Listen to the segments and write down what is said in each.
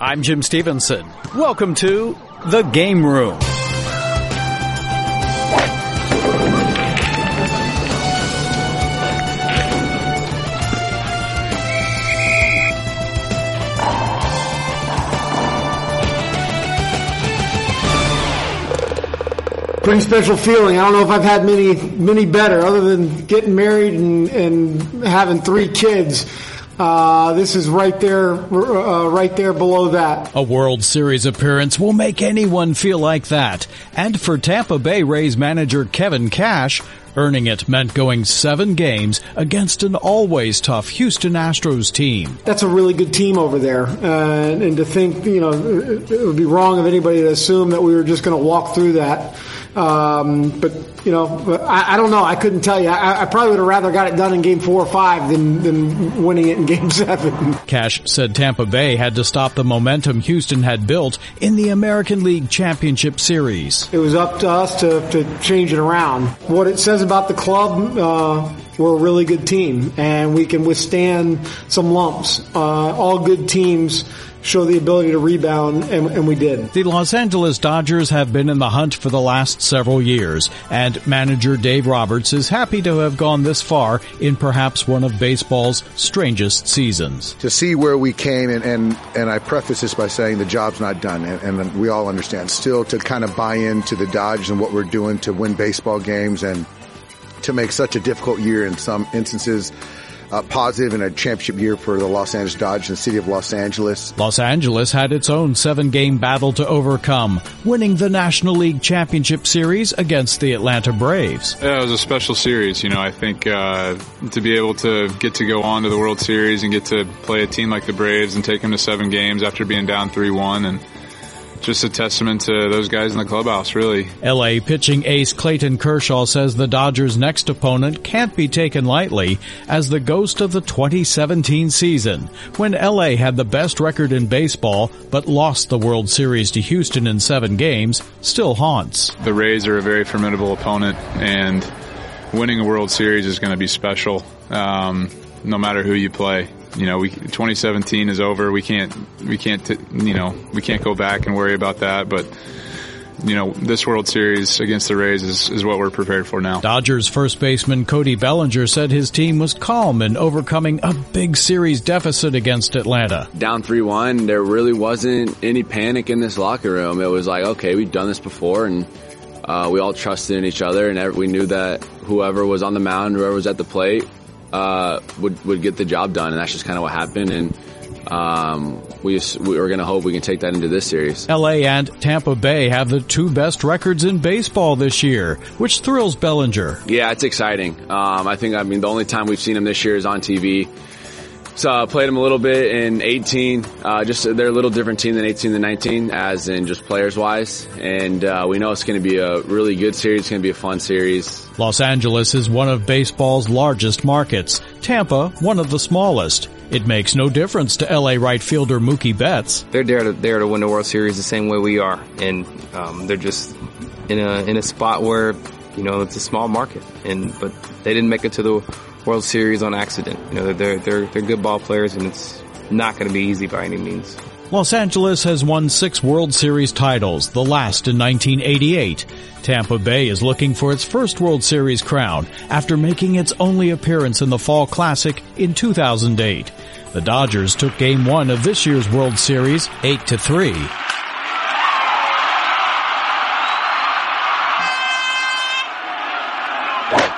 I'm Jim Stevenson. Welcome to The Game Room. pretty special feeling. I don't know if I've had many many better, other than getting married and, and having three kids. Uh, this is right there, uh, right there below that. A World Series appearance will make anyone feel like that. And for Tampa Bay Rays manager Kevin Cash, earning it meant going seven games against an always tough Houston Astros team. That's a really good team over there, uh, and to think, you know, it would be wrong of anybody to assume that we were just going to walk through that. Um, but you know, I, I, don't know. I couldn't tell you. I, I, probably would have rather got it done in game four or five than, than winning it in game seven. Cash said Tampa Bay had to stop the momentum Houston had built in the American League Championship Series. It was up to us to, to change it around. What it says about the club, uh, we're a really good team and we can withstand some lumps. Uh, all good teams show the ability to rebound, and, and, we did. The Los Angeles Dodgers have been in the hunt for the last several years, and manager Dave Roberts is happy to have gone this far in perhaps one of baseball's strangest seasons. To see where we came, and, and, and I preface this by saying the job's not done, and, and we all understand. Still to kind of buy into the Dodgers and what we're doing to win baseball games and to make such a difficult year in some instances uh, positive in a championship year for the Los Angeles Dodgers and the city of Los Angeles. Los Angeles had its own seven game battle to overcome, winning the National League Championship Series against the Atlanta Braves. Yeah, it was a special series. You know, I think uh, to be able to get to go on to the World Series and get to play a team like the Braves and take them to seven games after being down 3 1 and just a testament to those guys in the clubhouse, really. LA pitching ace Clayton Kershaw says the Dodgers' next opponent can't be taken lightly as the ghost of the 2017 season, when LA had the best record in baseball but lost the World Series to Houston in seven games, still haunts. The Rays are a very formidable opponent, and winning a World Series is going to be special, um, no matter who you play you know, we 2017 is over. We can't we can't t- you know we can't go back and worry about that. But you know, this World Series against the Rays is, is what we're prepared for now. Dodgers first baseman Cody Bellinger said his team was calm in overcoming a big series deficit against Atlanta. Down 3-1, there really wasn't any panic in this locker room. It was like, okay, we've done this before and uh, we all trusted in each other and we knew that whoever was on the mound, whoever was at the plate, uh, would would get the job done, and that's just kind of what happened. And um, we just, we are going to hope we can take that into this series. LA and Tampa Bay have the two best records in baseball this year, which thrills Bellinger. Yeah, it's exciting. Um, I think I mean the only time we've seen him this year is on TV. So I uh, played them a little bit in 18. Uh, just they're a little different team than 18 than 19, as in just players wise. And uh, we know it's going to be a really good series. It's going to be a fun series. Los Angeles is one of baseball's largest markets. Tampa, one of the smallest. It makes no difference to LA right fielder Mookie Betts. They're there to there to win the World Series the same way we are, and um, they're just in a in a spot where you know it's a small market, and but they didn't make it to the World Series on accident. You know, they're they're they're good ball players, and it's not going to be easy by any means. Los Angeles has won six World Series titles, the last in 1988. Tampa Bay is looking for its first World Series crown after making its only appearance in the Fall Classic in 2008. The Dodgers took game one of this year's World Series 8 to 3.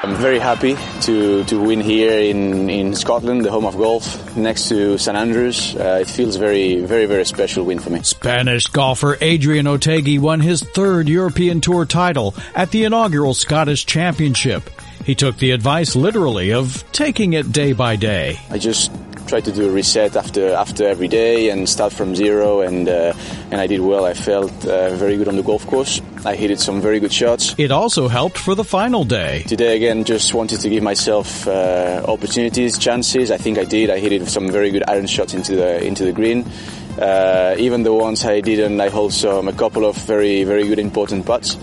I'm very happy to, to win here in, in Scotland, the home of golf, next to St Andrews. Uh, it feels very, very, very special win for me. Spanish golfer Adrian Otaegui won his third European Tour title at the inaugural Scottish Championship. He took the advice literally of taking it day by day. I just try to do a reset after after every day and start from zero and uh, and I did well. I felt uh, very good on the golf course. I hit some very good shots. It also helped for the final day. Today again, just wanted to give myself uh, opportunities, chances. I think I did. I hit some very good iron shots into the into the green. Uh, even the ones I didn't, I hold some a couple of very very good important putts.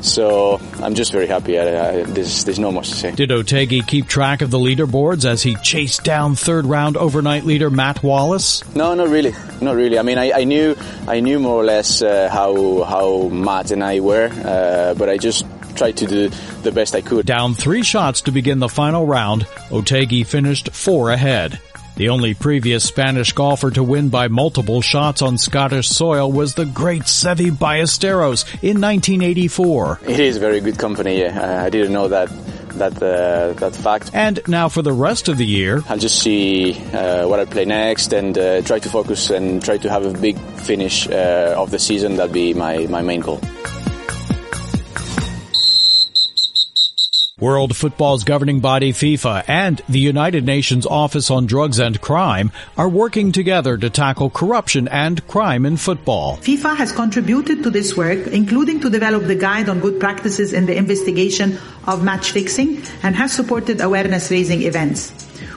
So I'm just very happy. I, I, there's, there's no much to say. Did Otaegui keep track of the leaderboards as he chased down third round overnight leader Matt Wallace? No, not really, not really. I mean, I, I knew I knew more or less uh, how how Matt and I were, uh, but I just tried to do the best I could. Down three shots to begin the final round, Otaegui finished four ahead. The only previous Spanish golfer to win by multiple shots on Scottish soil was the great Seve Ballesteros in 1984. It is very good company. Uh, I didn't know that that uh, that fact. And now for the rest of the year, I'll just see uh, what I play next and uh, try to focus and try to have a big finish uh, of the season. That'd be my, my main goal. World Football's governing body FIFA and the United Nations Office on Drugs and Crime are working together to tackle corruption and crime in football. FIFA has contributed to this work, including to develop the guide on good practices in the investigation of match fixing and has supported awareness raising events.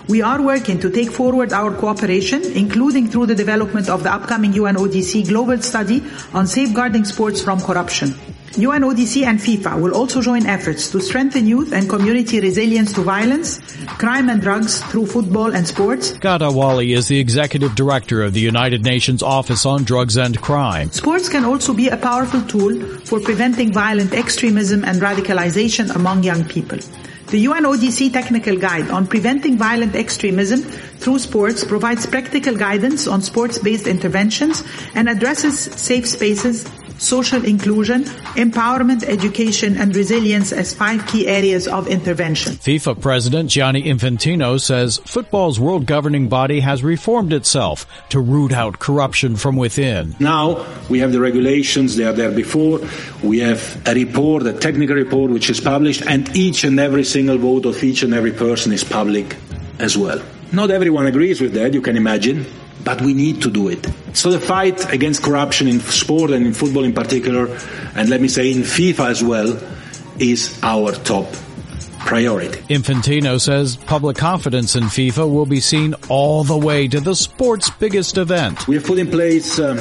We are working to take forward our cooperation, including through the development of the upcoming UNODC global study on safeguarding sports from corruption. UNODC and FIFA will also join efforts to strengthen youth and community resilience to violence, crime and drugs through football and sports. Ghada Wali is the executive director of the United Nations Office on Drugs and Crime. Sports can also be a powerful tool for preventing violent extremism and radicalization among young people. The UNODC Technical Guide on Preventing Violent Extremism through Sports provides practical guidance on sports-based interventions and addresses safe spaces, social inclusion, empowerment, education, and resilience as five key areas of intervention. FIFA President Gianni Infantino says football's world governing body has reformed itself to root out corruption from within. Now we have the regulations, they are there before. We have a report, a technical report, which is published, and each and every single vote of each and every person is public as well. Not everyone agrees with that, you can imagine but we need to do it. So the fight against corruption in sport and in football in particular, and let me say in FIFA as well, is our top priority. Infantino says public confidence in FIFA will be seen all the way to the sport's biggest event. We have put in place um,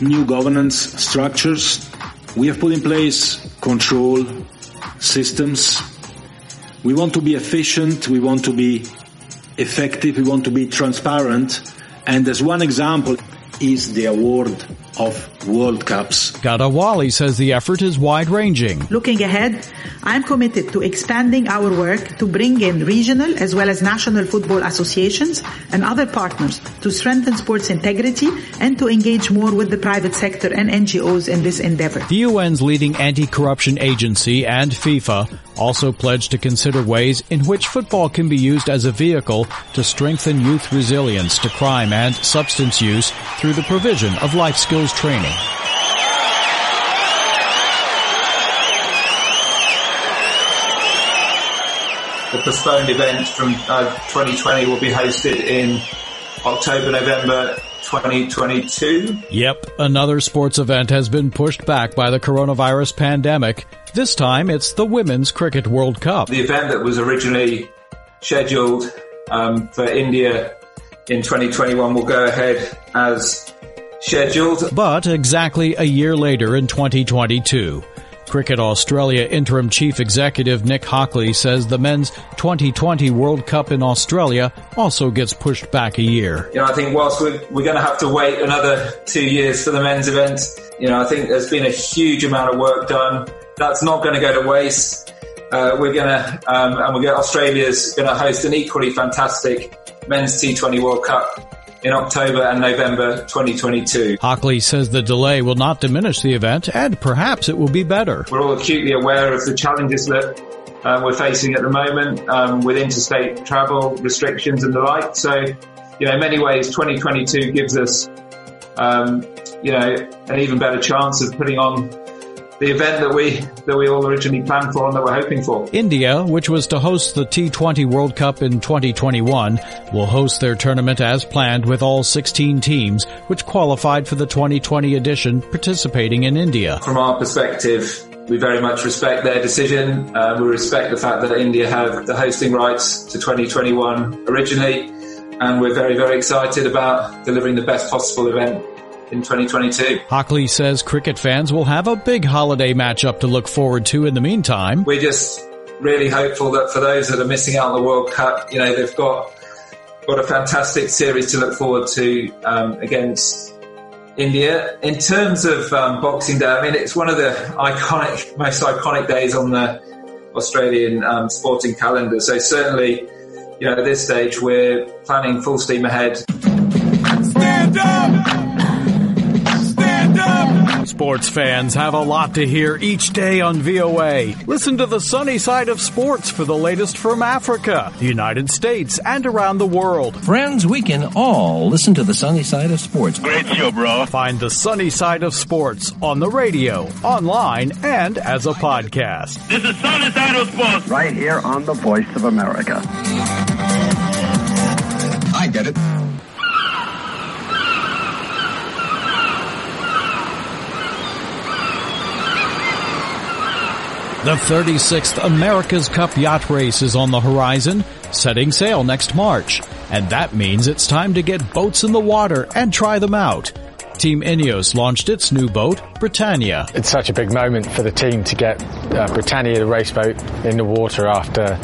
new governance structures. We have put in place control systems. We want to be efficient. We want to be effective. We want to be transparent and as one example is the award of World Cups. Ghada Wali says the effort is wide ranging. Looking ahead, I'm committed to expanding our work to bring in regional as well as national football associations and other partners to strengthen sports integrity and to engage more with the private sector and NGOs in this endeavor. The UN's leading anti-corruption agency and FIFA also pledged to consider ways in which football can be used as a vehicle to strengthen youth resilience to crime and substance use through the provision of life skills training. The postponed event from uh, 2020 will be hosted in October, November 2022. Yep, another sports event has been pushed back by the coronavirus pandemic. This time it's the Women's Cricket World Cup. The event that was originally scheduled um, for India in 2021 will go ahead as scheduled. But exactly a year later in 2022, Cricket Australia interim chief executive Nick Hockley says the men's 2020 World Cup in Australia also gets pushed back a year. You know, I think whilst we're, we're going to have to wait another two years for the men's event, you know, I think there's been a huge amount of work done. That's not going to go to waste. Uh, we're going to, um, and we're going Australia's going to host an equally fantastic men's T20 World Cup in October and November 2022. Hockley says the delay will not diminish the event and perhaps it will be better. We're all acutely aware of the challenges that uh, we're facing at the moment um, with interstate travel restrictions and the like. So, you know, in many ways, 2022 gives us, um, you know, an even better chance of putting on the event that we that we all originally planned for and that we're hoping for. India, which was to host the T20 World Cup in 2021, will host their tournament as planned with all 16 teams which qualified for the 2020 edition participating in India. From our perspective, we very much respect their decision. Uh, we respect the fact that India have the hosting rights to 2021 originally, and we're very, very excited about delivering the best possible event in 2022. Hockley says cricket fans will have a big holiday matchup to look forward to in the meantime. We're just really hopeful that for those that are missing out on the World Cup, you know, they've got got a fantastic series to look forward to um, against India. In terms of um, Boxing Day, I mean, it's one of the iconic, most iconic days on the Australian um, sporting calendar. So certainly, you know, at this stage, we're planning full steam ahead. Stand up! Sports fans have a lot to hear each day on VOA. Listen to the sunny side of sports for the latest from Africa, the United States, and around the world. Friends, we can all listen to the sunny side of sports. Great show, bro. Find the sunny side of sports on the radio, online, and as a podcast. This is sunny side of sports. Right here on the Voice of America. I get it. The 36th America's Cup Yacht Race is on the horizon, setting sail next March. And that means it's time to get boats in the water and try them out. Team Ineos launched its new boat, Britannia. It's such a big moment for the team to get uh, Britannia, the race boat, in the water after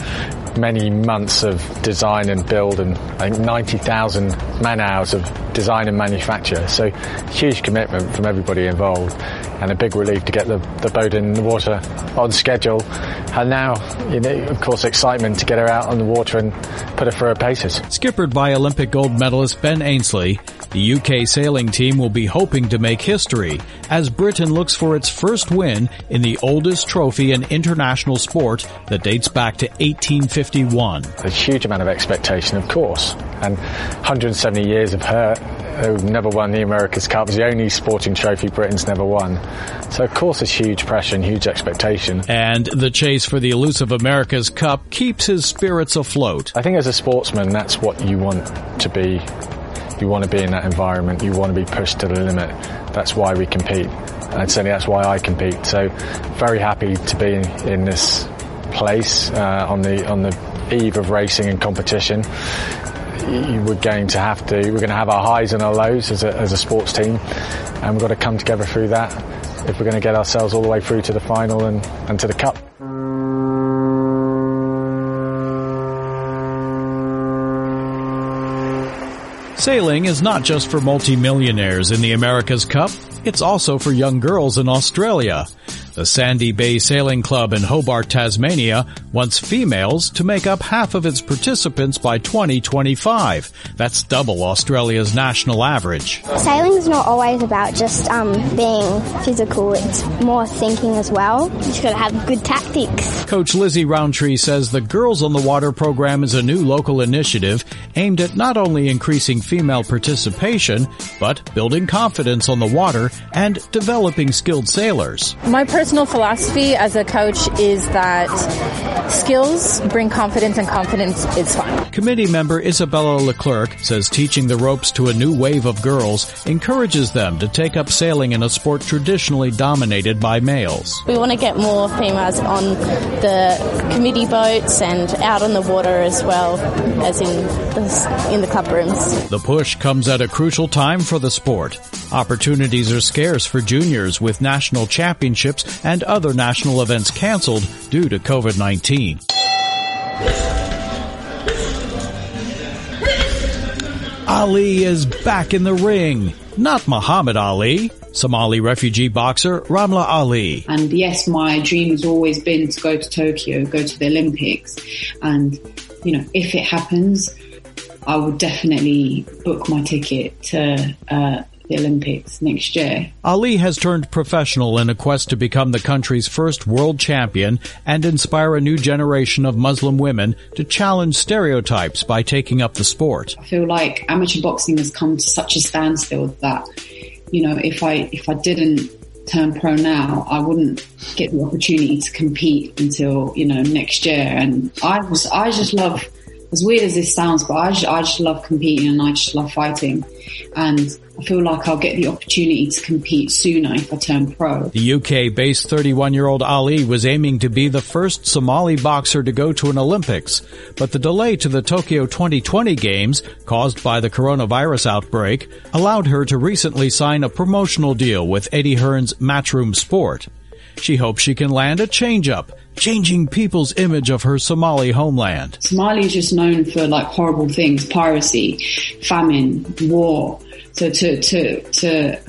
many months of design and build and I think 90,000 man hours of design and manufacture. So huge commitment from everybody involved and a big relief to get the, the boat in the water on schedule. And now, you know, of course, excitement to get her out on the water and put her through her paces. Skippered by Olympic gold medalist Ben Ainslie, the UK sailing team will be hoping to make history as Britain looks for its first win in the oldest trophy in international sport that dates back to 1851. A huge amount of expectation, of course, and 170 years of her who never won the America's Cup. It's the only sporting trophy Britain's never won. So of course it's huge pressure and huge expectation. And the chase for the elusive America's Cup keeps his spirits afloat. I think as a sportsman, that's what you want to be. You want to be in that environment. You want to be pushed to the limit. That's why we compete. And certainly that's why I compete. So very happy to be in this place uh, on the on the eve of racing and competition we're going to have to, we're going to have our highs and our lows as a, as a sports team, and we've got to come together through that if we're going to get ourselves all the way through to the final and, and to the cup. Sailing is not just for multimillionaires in the America's Cup, it's also for young girls in Australia. The Sandy Bay Sailing Club in Hobart, Tasmania wants females to make up half of its participants by 2025. That's double Australia's national average. Sailing is not always about just um, being physical, it's more thinking as well. You just gotta have good tactics. Coach Lizzie Roundtree says the Girls on the Water program is a new local initiative aimed at not only increasing female participation, but building confidence on the water and developing skilled sailors. My personal philosophy as a coach is that skills bring confidence and confidence is fun. Committee member Isabella Leclerc says teaching the ropes to a new wave of girls encourages them to take up sailing in a sport traditionally dominated by males. We want to get more females on the committee boats and out on the water as well as in the, in the club rooms. The push comes at a crucial time for the sport. Opportunities are scarce for juniors with national championships and other national events canceled due to COVID-19. Ali is back in the ring. Not Muhammad Ali, Somali refugee boxer Ramla Ali. And yes, my dream has always been to go to Tokyo, go to the Olympics. And, you know, if it happens, I will definitely book my ticket to uh, the Olympics next year. Ali has turned professional in a quest to become the country's first world champion and inspire a new generation of Muslim women to challenge stereotypes by taking up the sport. I feel like amateur boxing has come to such a standstill that, you know, if I, if I didn't turn pro now, I wouldn't get the opportunity to compete until, you know, next year. And I was, I just love as weird as this sounds, but I just, I just love competing and I just love fighting. And I feel like I'll get the opportunity to compete sooner if I turn pro. The UK-based 31-year-old Ali was aiming to be the first Somali boxer to go to an Olympics, but the delay to the Tokyo 2020 Games, caused by the coronavirus outbreak, allowed her to recently sign a promotional deal with Eddie Hearn's Matchroom Sport. She hopes she can land a change-up, changing people's image of her Somali homeland. Somalia is just known for like horrible things, piracy, famine, war. So to, to, to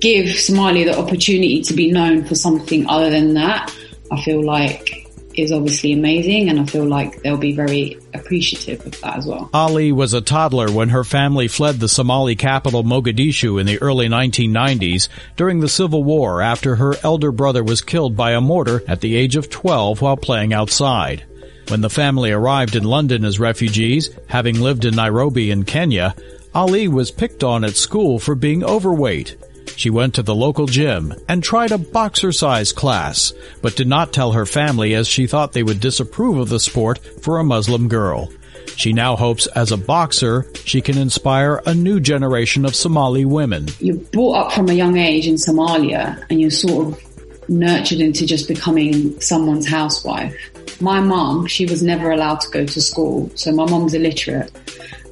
give Somalia the opportunity to be known for something other than that, I feel like is obviously amazing and I feel like they'll be very appreciative of that as well. Ali was a toddler when her family fled the Somali capital Mogadishu in the early 1990s during the civil war after her elder brother was killed by a mortar at the age of 12 while playing outside. When the family arrived in London as refugees, having lived in Nairobi in Kenya, Ali was picked on at school for being overweight. She went to the local gym and tried a boxercise class, but did not tell her family as she thought they would disapprove of the sport for a Muslim girl. She now hopes as a boxer, she can inspire a new generation of Somali women. You're brought up from a young age in Somalia and you're sort of nurtured into just becoming someone's housewife. My mom, she was never allowed to go to school, so my mom's illiterate.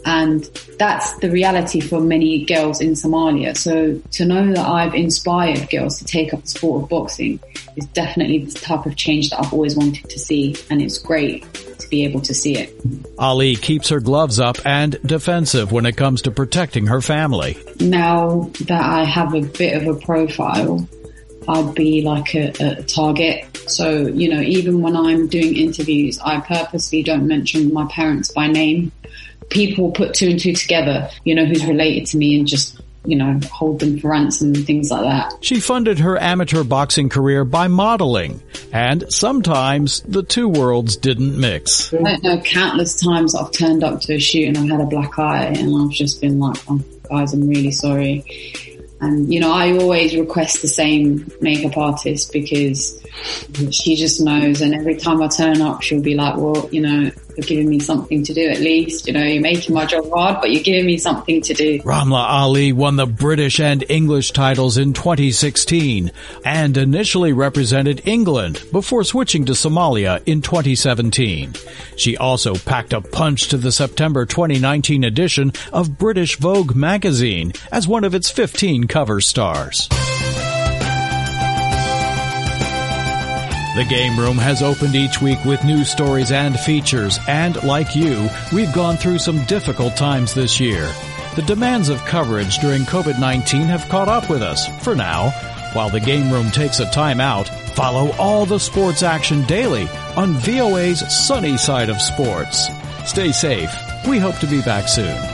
And that's the reality for many girls in Somalia. So to know that I've inspired girls to take up the sport of boxing is definitely the type of change that I've always wanted to see. And it's great to be able to see it. Ali keeps her gloves up and defensive when it comes to protecting her family. Now that I have a bit of a profile, I'd be like a, a target. So, you know, even when I'm doing interviews, I purposely don't mention my parents by name people put two and two together, you know, who's related to me and just, you know, hold them for ransom and things like that. She funded her amateur boxing career by modeling, and sometimes the two worlds didn't mix. I don't know countless times I've turned up to a shoot and I've had a black eye and I've just been like, oh, guys, I'm really sorry. And, you know, I always request the same makeup artist because she just knows. And every time I turn up, she'll be like, well, you know, you're giving me something to do at least. You know, you're making my job hard, but you're giving me something to do. Ramla Ali won the British and English titles in 2016 and initially represented England before switching to Somalia in 2017. She also packed a punch to the September 2019 edition of British Vogue magazine as one of its 15 cover stars. The Game Room has opened each week with news stories and features, and like you, we've gone through some difficult times this year. The demands of coverage during COVID-19 have caught up with us, for now. While the Game Room takes a time out, follow all the sports action daily on VOA's sunny side of sports. Stay safe. We hope to be back soon.